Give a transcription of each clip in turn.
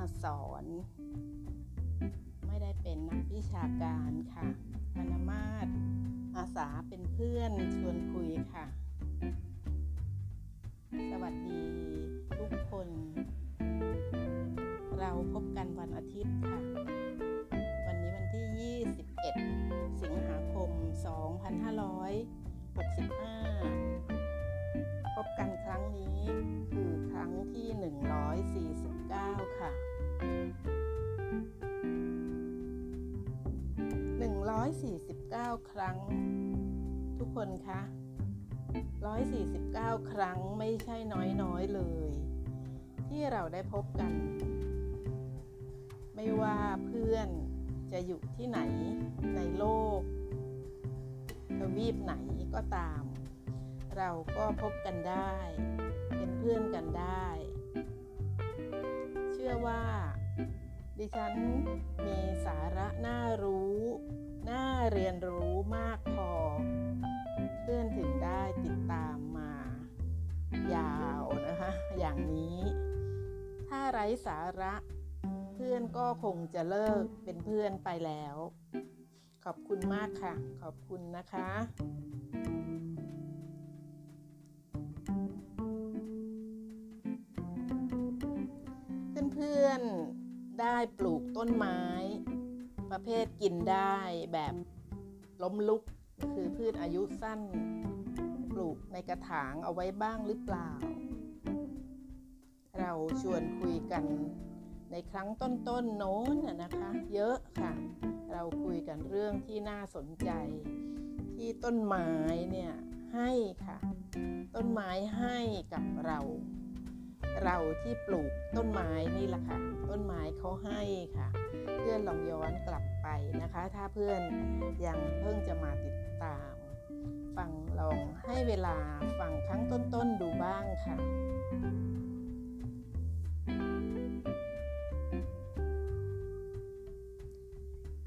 มาสอน ไม่ได้เป็นนักวิชาการค่ะปนมาศอาสาเป็นเพื่อนชวน 149 ครั้ง ทุกคนคะ149 ครั้งไม่ใช่น้อยๆเลย ที่เราได้พบกัน ไม่ว่าเพื่อนจะอยู่ที่ไหนในโลกทวีปไหนก็ตาม เราก็พบกันได้ เป็นเพื่อนกันได้ เชื่อว่า ดิฉันมีสาระน่ารู้ น่าเรียนรู้มากพอ เพื่อนถึงได้ติดตามมา ยาวนะคะ อย่างนี้ ถ้าไร้สาระ เพื่อนก็คงจะเลิกเป็นเพื่อนไปแล้ว ขอบคุณมากค่ะ ขอบคุณนะคะเพื่อนๆได้ปลูกต้นไม้ ประเภทกินได้แบบล้มลุก คือพืชอายุสั้นปลูกในกระถางเอาไว้บ้างหรือเปล่า เราชวนคุยกันในครั้งต้นๆโน้นนะคะ เยอะค่ะ เราคุยกันเรื่องที่น่าสนใจ ที่ต้นไม้เนี่ยให้ค่ะ ต้นไม้ให้กับเรา เราที่ปลูกต้นไม้นี่แหละค่ะ ต้นไม้เขาให้ค่ะ เพื่อนลองย้อนกลับไปนะคะ ถ้าเพื่อนยังเพิ่งจะมาติดตาม ฟังลองให้เวลาฟังครั้งต้นๆดูบ้างค่ะ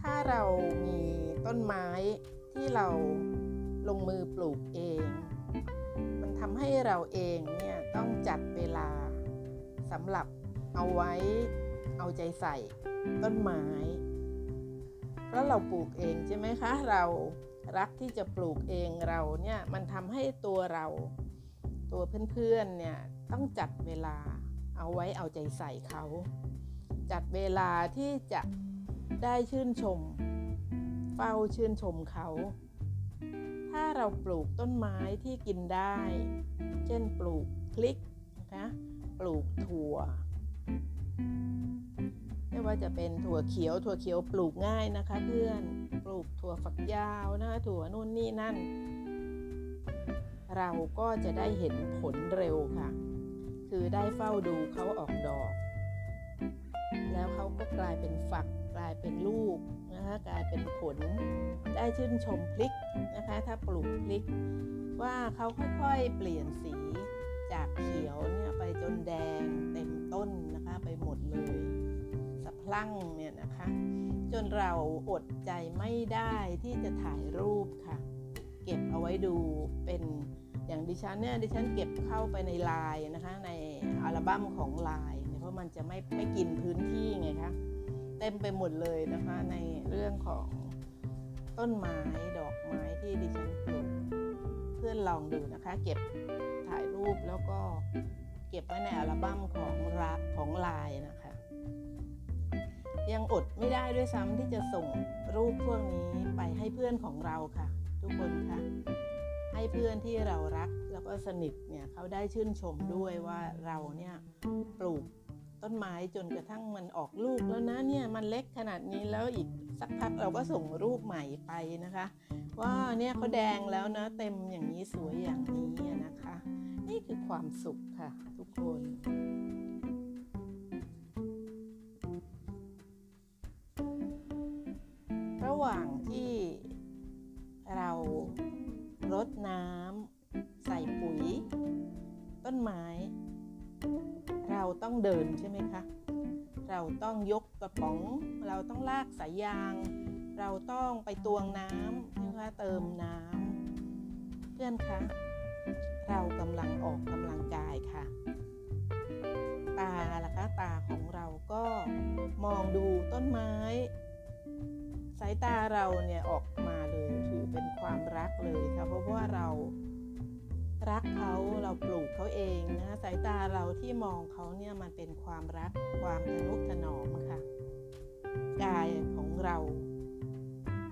ถ้าเรามีต้นไม้ที่เราลงมือปลูกเอง มันทำให้เราเองเนี่ยต้องจัดเวลาสำหรับเอาไว้ เอาใจใส่ต้นไม้ เพราะเราปลูกเองใช่ไหมคะ เรารักที่จะปลูกเองเราเนี่ยมันทำให้ตัวเรา ตัวเพื่อนๆเนี่ยต้องจัดเวลาเอาไว้เอาใจใส่เขา จัดเวลาที่จะได้ชื่นชม เฝ้าชื่นชมเขา ถ้าเราปลูกต้นไม้ที่กินได้ เช่นปลูกพลิกนะคะปลูกถั่ว ไม่ว่าจะเป็นถั่วเขียว ถั่วเขียวปลูกง่ายนะคะ เพื่อนปลูกถั่วฝักยาวนะคะถั่วนู่นนี่นั่น เราก็จะได้เห็นผลเร็วค่ะ คือได้เฝ้าดูเขาออกดอก แล้วเขาก็กลายเป็นฝักกลายเป็นลูกนะคะกลายเป็นผลได้ชื่นชมพลิกนะคะ ถ้าปลูกพลิก ว่าเขาค่อยๆเปลี่ยนสีจากเขียวเนี่ยไปจนแดงเต็มต้นนะคะไปหมดเลย ลั่งเนี่ยนะคะ จนเราอดใจไม่ได้ที่จะถ่ายรูปค่ะ เก็บเอาไว้ดูเป็นอย่างดิฉันเนี่ยดิฉันเก็บเข้าไปในไลน์นะคะในอัลบั้มของไลน์เนี่ยเพราะมันจะไม่ไม่กินพื้นที่ไงคะเต็มไปหมดเลยนะคะในเรื่องของต้นไม้ดอกไม้ที่ดิฉันปลูกเพื่อนลองดูนะคะ เก็บถ่ายรูปแล้วก็เก็บไว้ในอัลบั้มของของไลน์นะคะ ยังอดไม่ได้ด้วยซ้ำที่จะส่งรูปพวกนี้ไปให้เพื่อนของเราค่ะ ทุกคนค่ะ ให้เพื่อนที่เรารักแล้วก็สนิทเนี่ยเขาได้ชื่นชมด้วยว่าเราเนี่ยปลูกต้นไม้จนกระทั่งมันออกลูกแล้วนะเนี่ยมันเล็กขนาดนี้แล้วอีกสักพักเราก็ส่งรูปใหม่ไปนะคะ ว่าเนี่ยเขาแดงแล้วนะเต็มอย่างนี้สวยอย่างนี้นะคะ นี่คือความสุขค่ะ ทุกคน ต้องเดินใช่ไหมคะ เราต้องยกกระป๋อง เราต้องลากสายยาง เราต้องไปตวงน้ำนะคะเติมน้ำเพื่อนคะเรากำลังออกกำลังกายค่ะ ตาล่ะคะตาของเราก็มองดูต้นไม้ สายตาเราเนี่ยออกมาเลยถือเป็นความรักเลยค่ะเพราะว่าเรา รักเขาเราปลูกเขาเองนะสายตาเราที่มองเขาเนี่ยมันเป็นความรักความทนุถนอมค่ะกายของเรา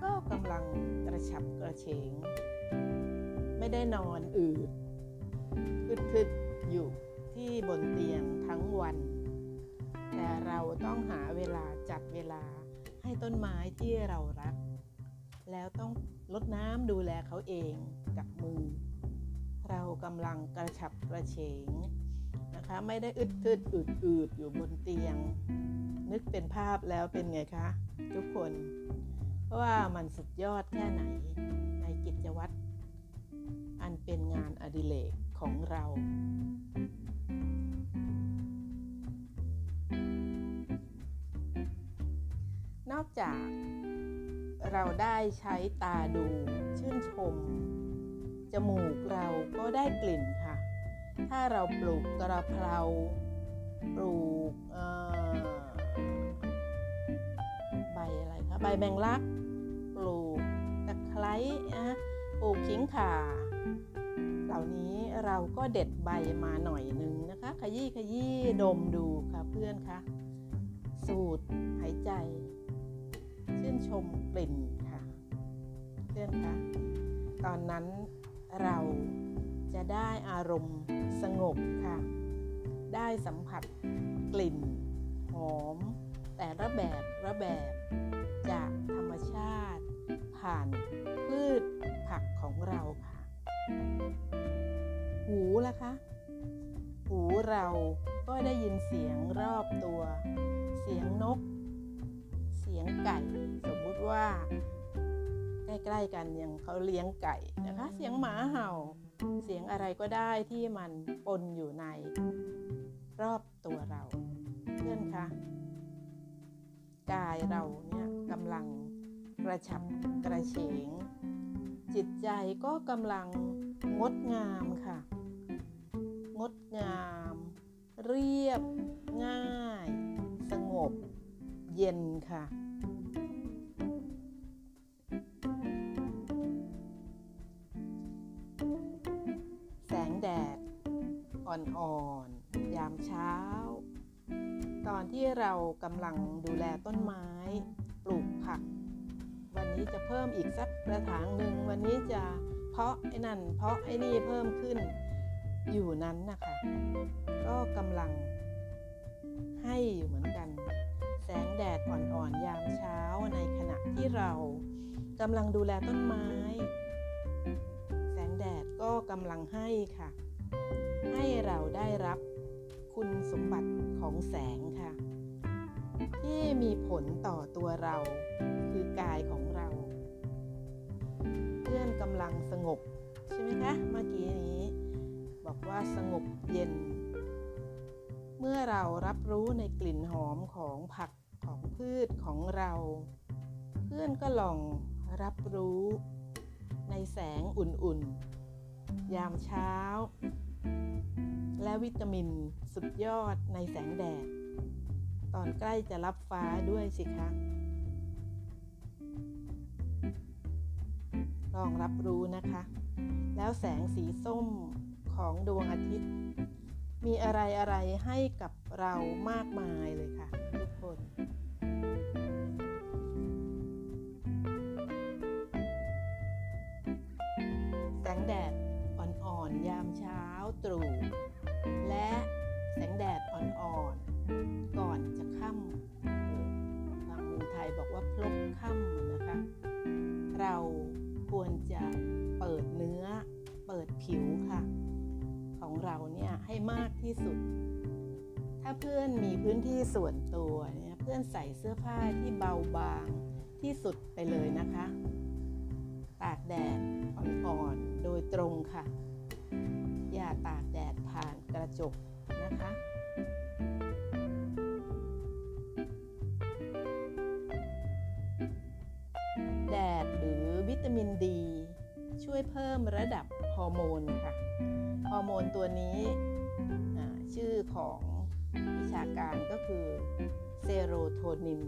ก็กำลังกระฉับกระเฉง ไม่ได้นอนอืดทึดๆอยู่ที่บนเตียงทั้งวัน แต่เราต้องหาเวลาจัดเวลาให้ต้นไม้ที่เรารัก แล้วต้องลดน้ำดูแลเขาเองกับมือ เรากำลังกระฉับกระเฉงนะคะ ไม่ได้อึดทึดอืดอืดอยู่บนเตียง นึกเป็นภาพแล้วเป็นไงคะ ทุกคนว่ามันสุดยอดแค่ไหนในกิจวัตรอันเป็นงานอดิเรกของเรา นอกจากเราได้ใช้ตาดูชื่นชม มูกเราก็ได้กลิ่นค่ะ ถ้าเราปลูกกระเพราปลูกใบอะไรคะใบแมงลัก ปลูกตะไคร้นะปลูกขิงข่า เหล่านี้เราก็เด็ดใบมาหน่อยหนึ่งนะคะ ขยี้ขยี้ดมดูค่ะเพื่อนคะสูดหายใจ ชื่นชมกลิ่นค่ะ เพื่อนคะตอนนั้น เราจะได้อารมณ์สงบค่ะ ได้สัมผัสกลิ่น หอม แต่ละแบบละแบบ จากธรรมชาติ ผ่านพืชผักของเราค่ะ หูล่ะคะ หูเราก็ได้ยินเสียงรอบตัว เสียงนก เสียงไก่ สมมุติว่า กล้ๆกันอย่างเขาเลี้ยงไก่นะคะ เสียงหมาเห่า เสียงอะไรก็ได้ที่มันปนอยู่ในรอบตัวเรา เพื่อนคะกายเราเนี่ยกำลังกระฉับกระเฉง จิตใจก็กำลังงดงามค่ะ งดงาม เรียบง่าย สงบ เย็นค่ะ เรากำลังดูแลต้นไม้ ปลูกผัก วันนี้จะเพิ่มอีกสักกระถางหนึ่งวันนี้จะเพาะไอ้นั่น เพาะไอ้นี่เพิ่มขึ้นอยู่นั้นนะคะก็กำลังให้อยู่เหมือนกัน แสงแดดอ่อนๆยามเช้าในขณะที่เรากำลังดูแลต้นไม้ แสงแดดก็กำลังให้ค่ะ ให้เราได้รับคุณสมบัติของแสงค่ะ ที่มีผลต่อตัวเรา คือกายของเรา เพื่อนกำลังสงบ ใช่ไหมคะ เมื่อกี้นี้ บอกว่าสงบเย็น เมื่อเรารับรู้ในกลิ่นหอมของผักของพืชของเรา เพื่อนก็ลองรับรู้ในแสงอุ่นๆ ยามเช้า และวิตามินสุดยอดในแสงแดด ตอนใกล้จะรับฟ้าด้วยสิคะ ลองรับรู้นะคะ แล้วแสงสีส้มของดวงอาทิตย์ มีอะไรอะไรให้กับเรามากมายเลยค่ะ ทุกคนแสงแดดอ่อนๆยามเช้าตรู่ ยบอกว่าพลบค่ำนะคะ เราควรจะเปิดเนื้อ เปิดผิวค่ะ ของเราเนี่ยให้มากที่สุด ถ้าเพื่อนมีพื้นที่ส่วนตัวเนี่ยเพื่อนใส่เสื้อผ้าที่เบาบางที่สุดไปเลยนะคะ ตากแดดอ่อนๆโดยตรงค่ะ อย่าตากแดดผ่านกระจกนะคะ ตามินดี ช่วยเพิ่มระดับฮอร์โมนค่ะ ฮอร์โมนตัวนี้ชื่อของวิชาการก็คือเซโรโทนิน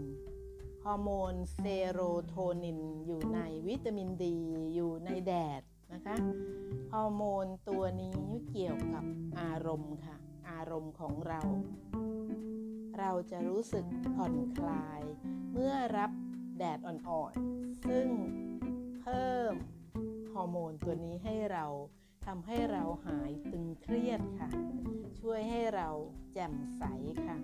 ฮอร์โมนเซโรโทนินอยู่ในวิตามินดี อยู่ในแดดนะคะ ฮอร์โมนตัวนี้เกี่ยวกับอารมณ์ค่ะ อารมณ์ของเรา เราจะรู้สึกผ่อนคลาย เมื่อรับแดดอ่อนๆ ซึ่ง เพิ่มฮอร์โมนตัวนี้ให้เราทำให้เราหายตึงเครียดค่ะ ช่วยให้เราแจ่มใสค่ะ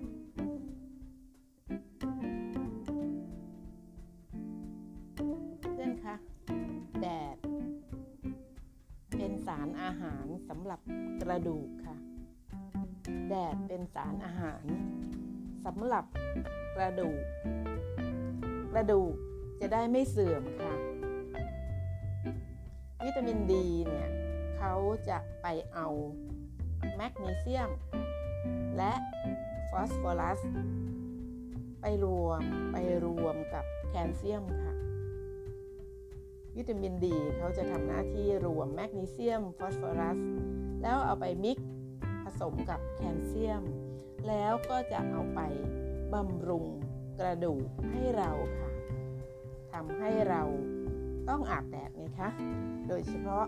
เพื่อนคะแดด เป็นสารอาหารสำหรับกระดูกค่ะ แดดเป็นสารอาหารสำหรับกระดูก กระดูกจะได้ไม่เสื่อมค่ะ วิตามินดีเนี่ยเขาจะไปเอาแมกนีเซียม และฟอสฟอรัส ไปรวมไปรวมกับแคลเซียมค่ะ วิตามินดีเขาจะทำหน้าที่รวมแมกนีเซียม ฟอสฟอรัส แล้วเอาไปมิกผสมกับแคลเซียม แล้วก็จะเอาไปบำรุงกระดูกให้เราค่ะทำให้เรา ต้องอาบแดดไงคะ โดยเฉพาะ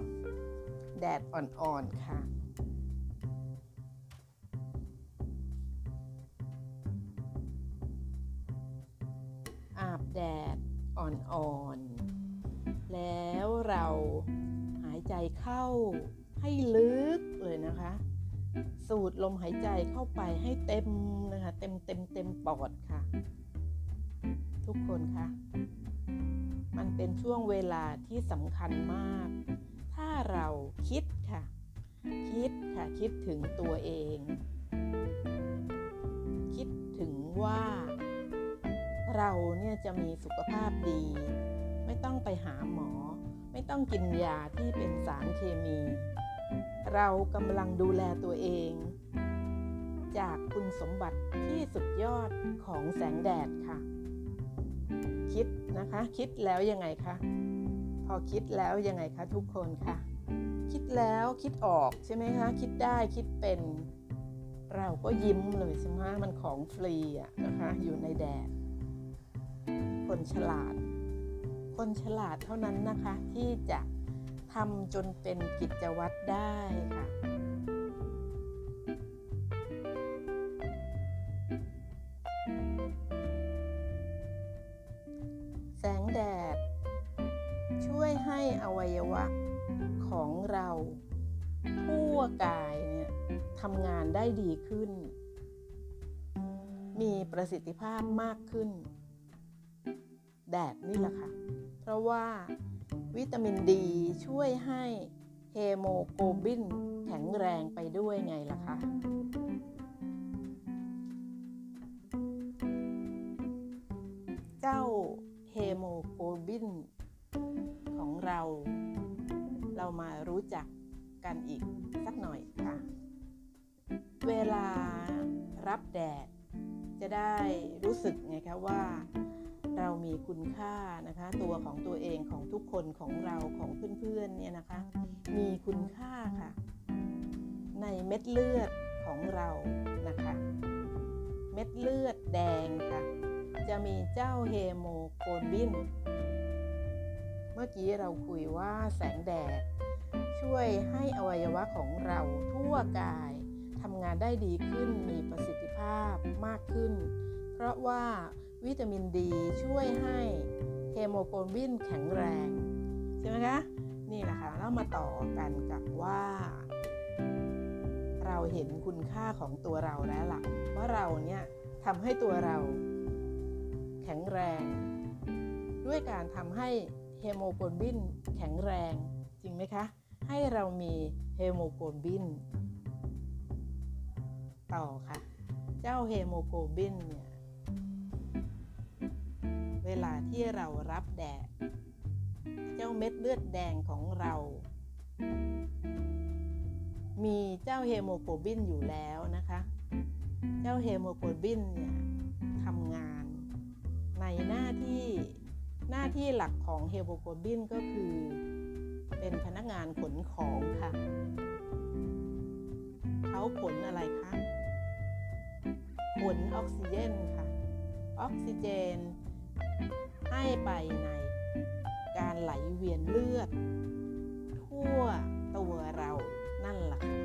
แดดอ่อนๆ ค่ะ อาบแดดอ่อนๆ แล้วเราหายใจเข้าให้ลึกเลยนะคะ สูดลมหายใจเข้าไปให้เต็มนะคะ เต็มเต็มเต็มปอดค่ะ ทุกคนคะ มันเป็นช่วงเวลาที่สำคัญมาก ถ้าเราคิดค่ะ คิดค่ะ คิดถึงตัวเอง คิดถึงว่า เราเนี่ยจะมีสุขภาพดี ไม่ต้องไปหาหมอ ไม่ต้องกินยาที่เป็นสารเคมี เรากำลังดูแลตัวเอง จากคุณสมบัติที่สุดยอดของแสงแดดค่ะ คิดนะคะ คิดแล้วยังไงคะพอคิดแล้วยังไงคะทุกคนคะคิดแล้วคิดออกใช่ไหมคะ คิดได้คิดเป็น เราก็ยิ้มเลยใช่ไหมมันของฟรีอะนะคะ อยู่ในแดด คนฉลาด คนฉลาดเท่านั้นนะคะ ที่จะทำจนเป็นกิจวัตรได้ค่ะ เราทั่วกายเนี่ยทำงานได้ดีขึ้น มีประสิทธิภาพมากขึ้น แดดนี่แหละค่ะ เพราะว่าวิตามินดีช่วยให้เฮโมโกลบินแข็งแรงไปด้วยไงล่ะคะเจ้าเฮโมโกลบินของเรา เรามารู้จักกันอีกสักหน่อยค่ะ เวลารับแดด จะได้รู้สึกไงคะว่าเรามีคุณค่านะคะ ตัวของตัวเองของทุกคนของเราของเพื่อนๆเนี่ยนะคะ มีคุณค่าค่ะ ในเม็ดเลือดของเรานะคะ เม็ดเลือดแดงค่ะ จะมีเจ้าเฮโมโกลบิน มื่อกี้เราคุยว่าแสงแดด ช่วยให้อวัยวะของเราทั่วกายทำงานได้ดีขึ้นมีประสิทธิภาพมากขึ้น เพราะว่าวิตามินดีช่วยให้เฮโมโกลบินแข็งแรง ใช่ไหมคะ นี่แหละค่ะแล้วมาต่อกันกับว่า เราเห็นคุณค่าของตัวเราแล้วล่ะว่าเราเนี่ยทำให้ตัวเรา แข็งแรง ด้วยการทำให้ เฮโมโกลบินแข็งแรง จริงไหมคะ ให้เรามีเฮโมโกลบินต่อค่ะ เจ้าเฮโมโกลบินเนี่ย เวลาที่เรารับแดด เจ้าเม็ดเลือดแดงของเรา มีเจ้าเฮโมโกลบินอยู่แล้วนะคะ เจ้าเฮโมโกลบินเนี่ยทำงานในหน้าที่ หน้าที่หลักของเฮโมโกลบินก็คือ เป็นพนักงานขนของค่ะ เขาขนอะไรคะขนออกซิเจนค่ะ ออกซิเจน ให้ไปในการไหลเวียนเลือด ทั่วตัวเรานั่นแหละค่ะ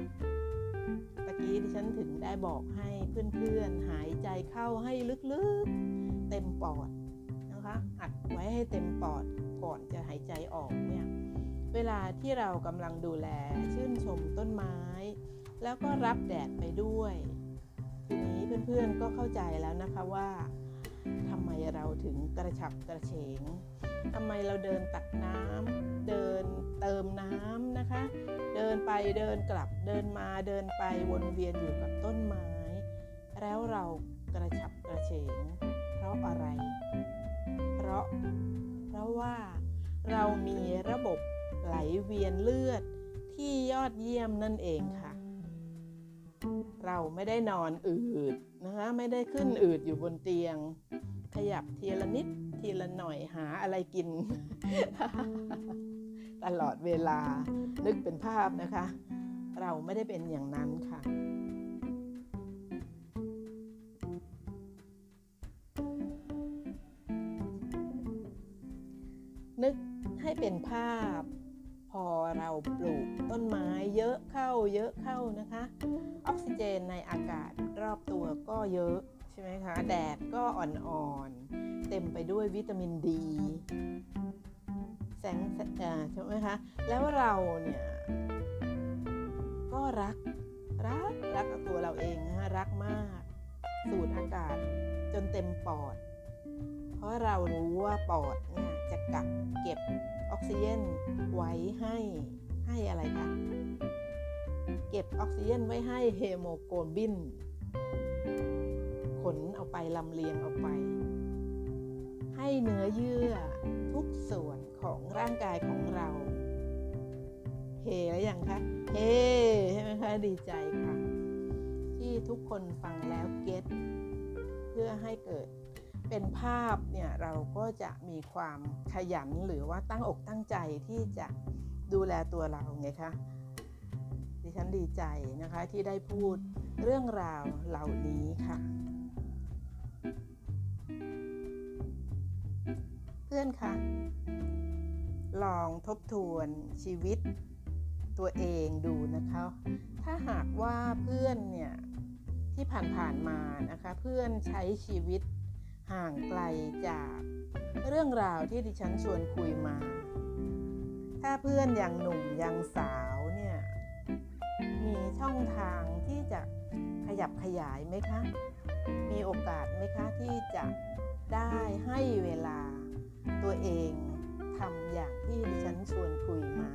ตะกี้ที่ฉันถึงได้บอกให้เพื่อนๆหายใจเข้าให้ลึกๆ เต็มปอด คะอัดไว้ให้เต็มปอดก่อนจะหายใจออกเนี่ยเวลาที่เรากำลังดูแลชื่นชมต้นไม้ แล้วก็รับแดดไปด้วย ทีนี้เพื่อนๆก็เข้าใจแล้วนะคะว่าทำไมเราถึงกระฉับกระเฉงทำไมเราเดินตักน้ำเดินเติมน้ำนะคะ เดินไปเดินกลับเดินมาเดินไปวนเวียนอยู่กับต้นไม้ แล้วเรากระฉับกระเฉงเพราะอะไร เพราะ เพราะว่าเรามีระบบไหลเวียนเลือดที่ยอดเยี่ยมนั่นเองค่ะ เราไม่ได้นอนอืดนะคะไม่ได้ขึ้นอืดอยู่บนเตียง ขยับทีละนิดทีละหน่อยหาอะไรกิน ตลอดเวลานึกเป็นภาพนะคะ เราไม่ได้เป็นอย่างนั้นค่ะ นึกให้เป็นภาพ พอเราปลูกต้นไม้เยอะเข้าเยอะเข้านะคะ ออกซิเจนในอากาศรอบตัวก็เยอะใช่ไหมคะแดดก็อ่อนๆ เต็มไปด้วยวิตามินดี แสงใช่ไหมคะแล้วเราเนี่ย ก็รักรักรักตัวเราเองนะคะรักมาก สูดอากาศจนเต็มปอด เพราะเรารู้ว่าปอดเนี่ย จะกักเก็บออกซิเจนไว้ให้ให้อะไรคะเก็บออกซิเจนไว้ให้เฮโมโกลบิน ขนเอาไปลำเลียงเอาไป ให้เนื้อเยื่อทุกส่วนของร่างกายของเราเฮแล้วยังคะเฮใช่ไหมคะดีใจค่ะ ที่ทุกคนฟังแล้วเก็ตเพื่อให้เกิด เป็นภาพเนี่ยเราก็จะมีความขยันหรือว่าตั้งอกตั้งใจที่จะดูแลตัวเราไงคะดิฉันดีใจนะคะที่ได้พูดเรื่องราวเหล่านี้ค่ะ เพื่อนคะลองทบทวนชีวิตตัวเองดูนะคะ ถ้าหากว่าเพื่อนเนี่ยที่ผ่านๆมานะคะ เพื่อนใช้ชีวิต ห่างไกลจากเรื่องราวที่ดิฉันชวนคุยมา ถ้าเพื่อนยังหนุ่มยังสาวเนี่ย มีช่องทางที่จะขยับขยายไหมคะ มีโอกาสไหมคะที่จะได้ให้เวลาตัวเองทำอย่างที่ดิฉันชวนคุยมา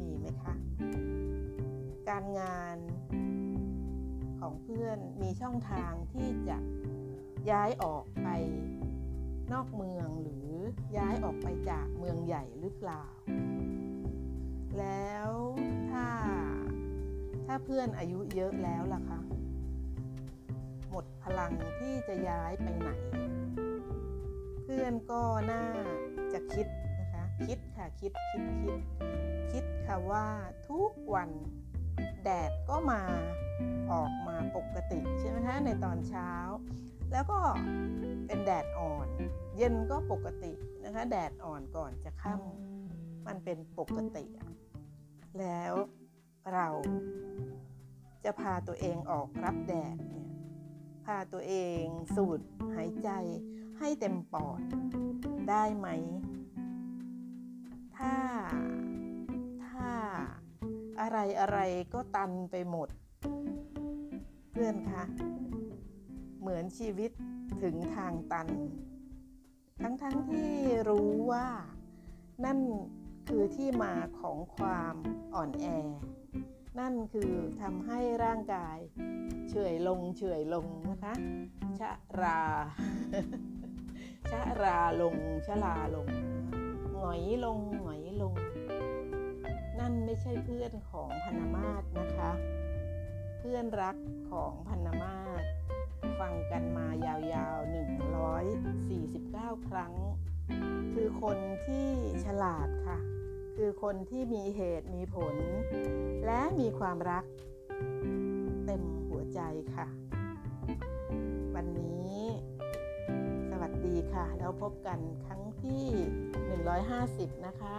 มีไหมคะ การงานของเพื่อนมีช่องทางที่จะ ย้ายออกไปนอกเมืองหรือย้ายออกไปจากเมืองใหญ่หรือเปล่า แล้วถ้าถ้าเพื่อนอายุเยอะแล้วล่ะคะ หมดพลังที่จะย้ายไปไหน เพื่อนก็น่าจะคิดนะคะ คิดค่ะคิดคิดคิด คิดค่ะว่าทุกวันแดดก็มาออกมาปกติใช่ไหมคะในตอนเช้า แล้วก็เป็นแดดอ่อน เย็นก็ปกตินะคะ แดดอ่อนก่อนจะค่ำมันเป็นปกติ แล้วเราจะพาตัวเองออกรับแดดเนี่ยพาตัวเองสูดหายใจให้เต็มปอดได้ไหม ถ้า ถ้าอะไรอะไรก็ตันไปหมด เพื่อนคะ เหมือนชีวิตถึงทางตัน ทั้งๆทที่รู้ว่านั่นคือที่มาของความอ่อนแอ นั่นคือทำให้ร่างกายเฉื่อยลงเฉื่อยลงนะคะชะราชะราลงชะลาลงหงอยลงหงอยลง นั่นไม่ใช่เพื่อนของพนมาศนะคะ เพื่อนรักของพนมาศ ฟังกันมายาวๆ 149 ครั้ง คือคนที่ฉลาดค่ะ คือคนที่มีเหตุมีผล และมีความรัก เต็มหัวใจค่ะ วันนี้ สวัสดีค่ะ แล้วพบกันครั้งที่ 150 นะคะ